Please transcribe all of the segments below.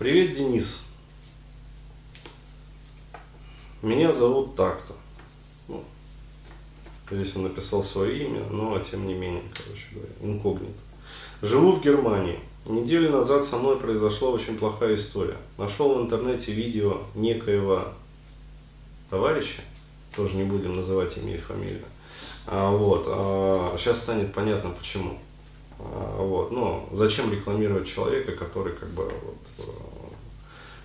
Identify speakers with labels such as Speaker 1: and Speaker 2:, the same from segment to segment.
Speaker 1: Привет, Денис. Меня зовут так-то. Ну, здесь он написал свое имя, но тем не менее, короче говоря, инкогнито. Живу в Германии. Неделю назад со мной произошла очень плохая история. Нашел в интернете видео некоего товарища, тоже не будем называть имя и фамилию. А, вот, а, сейчас станет понятно почему. А, вот, но зачем рекламировать человека, который как бы вот, э,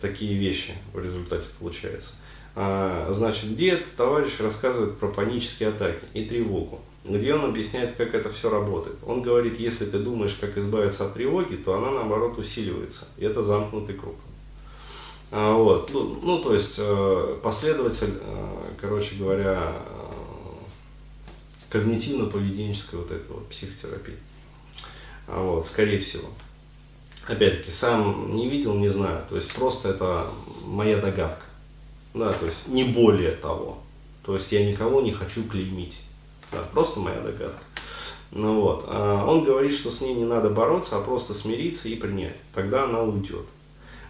Speaker 1: такие вещи в результате получается. А, значит, этот товарищ рассказывает про панические атаки и тревогу, где он объясняет, как это все работает. Он говорит, если ты думаешь, как избавиться от тревоги, то она наоборот усиливается. И это замкнутый круг. А, вот. ну, ну, то есть э, последователь, э, короче говоря, когнитивно-поведенческой вот этой вот психотерапии. А, вот, скорее всего. Опять-таки, сам не видел, не знаю. То есть просто это моя догадка. Да, то есть не более того. То есть я никого не хочу клеймить. Да, просто моя догадка. Ну вот. А он говорит, что с ней не надо бороться, а просто смириться и принять. Тогда она уйдет.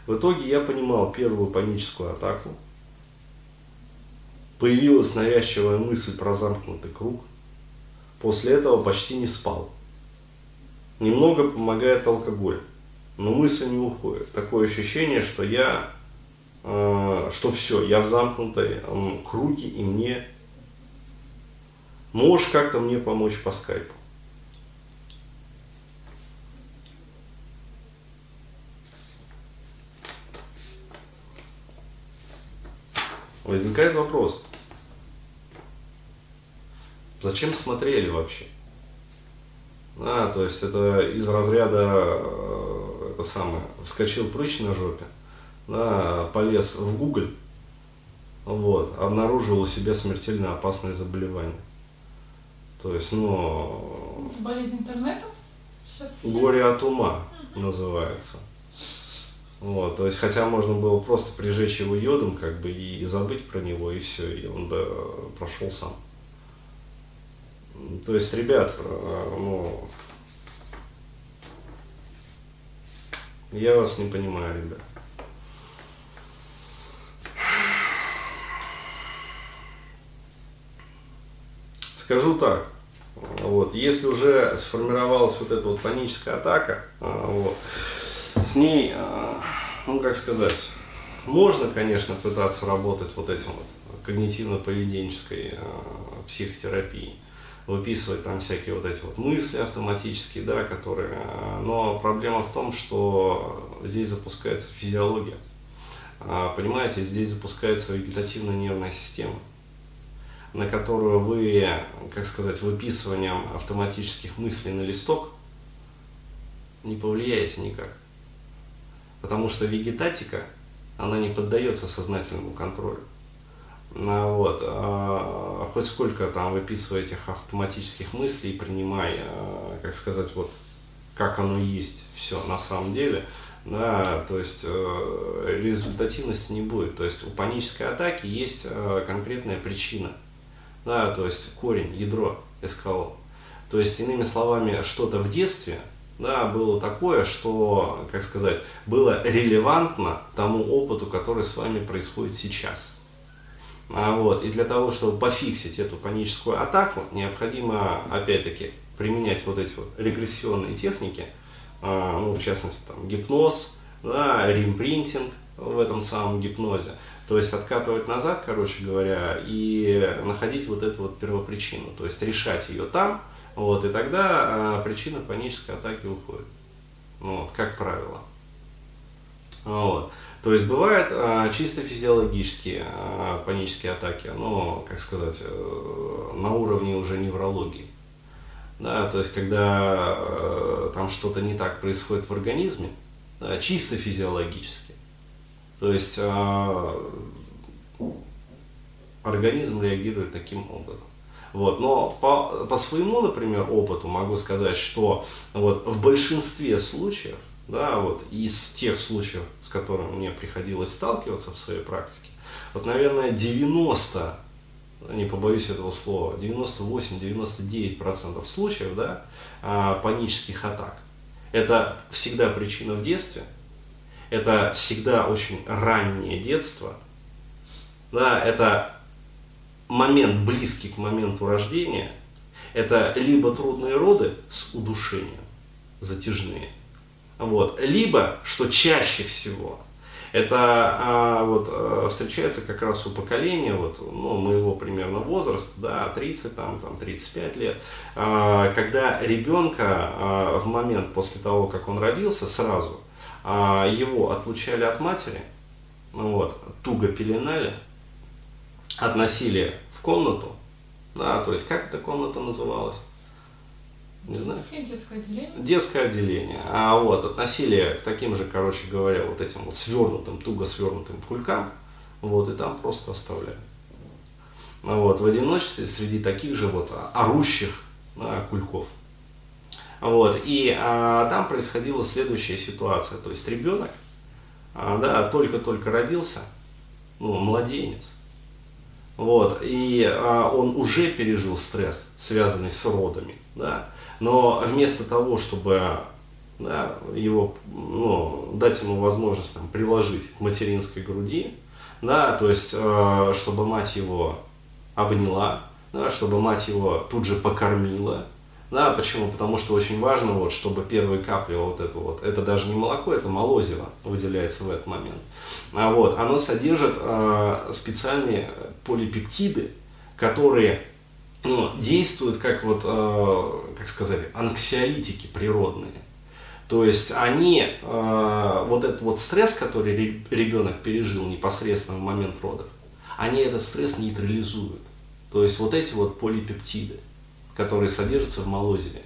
Speaker 1: В итоге я понимал первую паническую атаку. Появилась навязчивая мысль про замкнутый круг. После этого почти не спал. Немного помогает алкоголь, но мысль не уходит. Такое ощущение, что я Э, что все, я в замкнутой круге, и мне можешь как-то мне помочь по скайпу. Возникает вопрос, зачем смотрели вообще? А, то есть это из разряда, э, это самое, вскочил прыщ на жопе, да, полез в Google, вот, обнаружил у себя смертельно опасное заболевание. То есть, ну...
Speaker 2: Болезнь интернета? Сейчас
Speaker 1: горе от ума угу. называется. Вот, то есть, хотя можно было просто прижечь его йодом, как бы, и забыть про него, и все, и он бы прошел сам. То есть, ребят, э, ну, я вас не понимаю, ребят. Скажу так, вот, если уже сформировалась вот эта вот паническая атака, а, вот, с ней, а, ну как сказать, можно, конечно, пытаться работать вот этим вот когнитивно-поведенческой психотерапией, выписывать там всякие вот эти вот мысли автоматические, да, которые, но проблема в том, что здесь запускается физиология, понимаете, здесь запускается вегетативная нервная система, на которую вы, как сказать, выписыванием автоматических мыслей на листок не повлияете никак. Потому что вегетатика, она не поддается сознательному контролю. Ну, вот, а, хоть сколько там выписываете автоматических мыслей, принимая, а, как сказать, вот как оно есть все на самом деле, да, то есть э, результативности не будет. То есть у панической атаки есть э, конкретная причина – да, то есть корень, ядро СКО. То есть, иными словами, что-то в детстве да, было такое, что, как сказать, было релевантно тому опыту, который с вами происходит сейчас. А вот, и для того, чтобы пофиксить эту паническую атаку, необходимо, опять-таки, применять вот эти вот регрессионные техники, а, ну, в частности, там, гипноз, да, римпринтинг в этом самом гипнозе, то есть откатывать назад, короче говоря, и находить вот эту вот первопричину, то есть решать ее там, вот, и тогда а, причина панической атаки уходит. Ну, вот, как правило. Вот. То есть бывают а, чисто физиологические а, панические атаки, ну, как сказать, а, на уровне уже неврологии. Да, то есть когда а, там что-то не так происходит в организме, да, чисто физиологически, то есть э, организм реагирует таким образом. Вот. Но по, по своему, например, опыту могу сказать, что вот, в большинстве случаев, да, вот, из тех случаев, с которыми мне приходилось сталкиваться в своей практике, вот, наверное, 90, не побоюсь этого слова, 98-99% случаев да, а, панических атак, это всегда причина в детстве – это всегда очень раннее детство, да, это момент близкий к моменту рождения, это либо трудные роды с удушением, затяжные, вот, либо, что чаще всего, это а, вот, а, встречается как раз у поколения вот, ну, моего примерно возраста, да, 30, там, там, 35 лет, а, когда ребенка а, в момент после того, как он родился, сразу а, его отлучали от матери, вот, туго пеленали, относили в комнату, да, то есть как эта комната называлась?
Speaker 2: Не знаю. Детское отделение.
Speaker 1: Детское отделение. А вот относили к таким же, короче говоря, вот этим вот свернутым, туго свернутым кулькам, вот, и там просто оставляли. Вот, в одиночестве среди таких же вот орущих да, кульков. Вот, и а, там происходила следующая ситуация. То есть ребенок, а, да, только-только родился, ну, младенец, вот, и а, он уже пережил стресс, связанный с родами, да, но вместо того, чтобы да, его, ну, дать ему возможность там, приложить к материнской груди, да, то есть, э, чтобы мать его обняла, да, чтобы мать его тут же покормила, да, почему? Потому что очень важно, вот, чтобы первые капли вот это вот, это даже не молоко, это молозиво выделяется в этот момент. А вот, оно содержит э, специальные полипептиды, которые ну, действуют как вот, э, как сказать, анксиолитики природные. То есть они, э, вот этот вот стресс, который ребенок пережил непосредственно в момент родов, они этот стресс нейтрализуют. То есть вот эти вот полипептиды, которые содержатся в молозиве.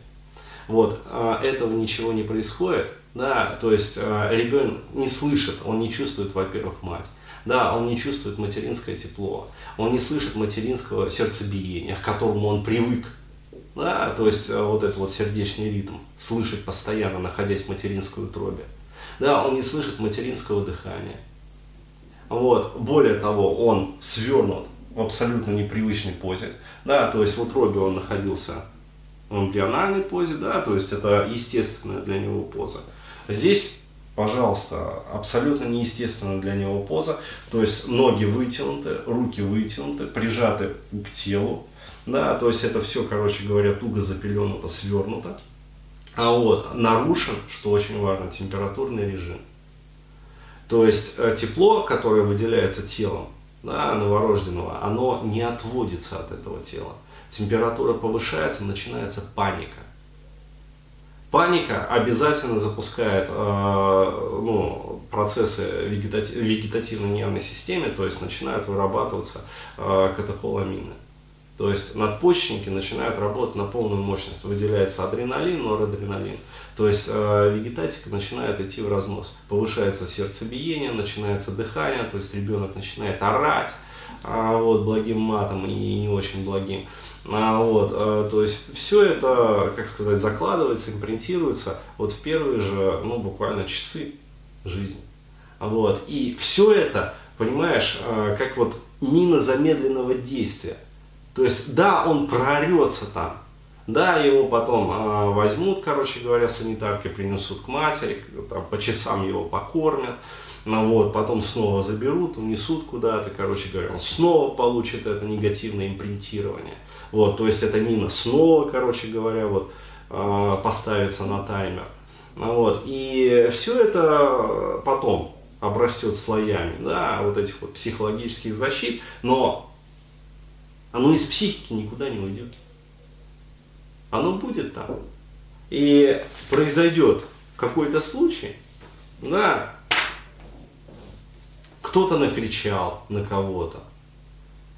Speaker 1: Вот, э, этого ничего не происходит, да, то есть ребенок не слышит, он не чувствует, во-первых, мать. Да, он не чувствует материнское тепло, он не слышит материнского сердцебиения, к которому он привык. Да, то есть э, вот этот вот сердечный ритм, слышать постоянно, находясь в материнской утробе. Да, он не слышит материнского дыхания. Вот. Более того, он свернут в абсолютно непривычной позе. Да, то есть в утробе он находился в эмбриональной позе, да, то есть это естественная для него поза. Здесь пожалуйста, абсолютно неестественно для него поза. То есть ноги вытянуты, руки вытянуты, прижаты к телу. Да, то есть это все, короче говоря, туго запеленуто, свернуто. А вот нарушен, что очень важно, температурный режим. То есть э, тепло, которое выделяется телом да, новорожденного, оно не отводится от этого тела. Температура повышается, начинается паника. Паника обязательно запускает э, ну, процессы вегетати- вегетативной нервной системе, то есть начинают вырабатываться э, катехоламины. То есть надпочечники начинают работать на полную мощность, выделяется адреналин, норадреналин. То есть э, вегетатика начинает идти в разнос. Повышается сердцебиение, начинается дыхание, то есть ребенок начинает орать а, вот, благим матом и не очень благим. А, вот, а, то есть все это, как сказать, закладывается, импринтируется вот в первые же, ну, буквально часы жизни. Вот, и все это, понимаешь, а, как вот мина замедленного действия. То есть, да, он прорется там, да, его потом а, возьмут, короче говоря, санитарки, принесут к матери, там, по часам его покормят, ну, вот, потом снова заберут, унесут куда-то, короче говоря, он снова получит это негативное импринтирование. Вот, то есть эта мина снова, короче говоря, вот, э, поставится на таймер. Ну вот, и все это потом обрастет слоями, да, вот этих вот психологических защит, но оно из психики никуда не уйдет. Оно будет там. И произойдет какой-то случай, да, кто-то накричал на кого-то,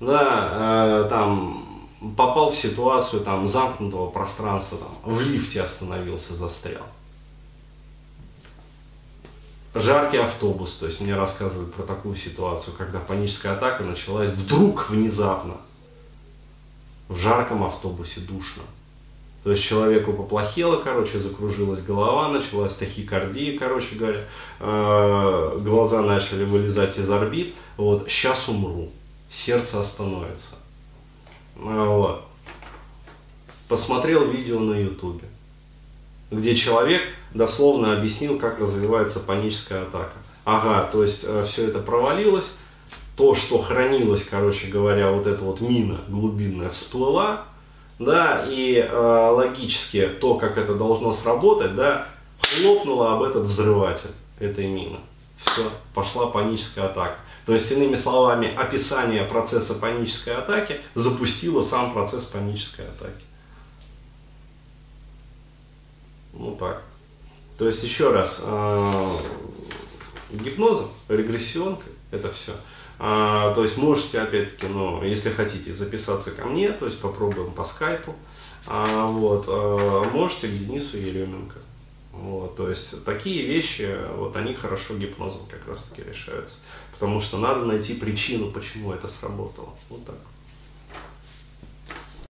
Speaker 1: да, э, там попал в ситуацию там замкнутого пространства, там, в лифте остановился, застрял. Жаркий автобус, то есть мне рассказывают про такую ситуацию, когда паническая атака началась вдруг, внезапно. В жарком автобусе душно. То есть человеку поплохело, короче, закружилась голова, началась тахикардия, короче говоря, э, глаза начали вылезать из орбит. Вот, сейчас умру, сердце остановится. А, вот. Посмотрел видео на ютубе, где человек дословно объяснил, как развивается паническая атака. ага, то есть э, все это провалилось, то, что хранилось, короче говоря, вот эта вот мина глубинная всплыла, да, и э, логически то, как это должно сработать, да, хлопнуло об этот взрыватель этой мины. Все, пошла паническая атака. То есть, иными словами, описание процесса панической атаки запустило сам процесс панической атаки. Ну так. То есть, еще раз, э, гипнозом, регрессионкой, это все. А, то есть можете, опять-таки, ну, если хотите, записаться ко мне, то есть попробуем по скайпу. А, вот, а, можете к Денису Еременко. Вот, то есть такие вещи, вот они хорошо гипнозом как раз таки решаются. Потому что надо найти причину, почему это сработало. Вот так.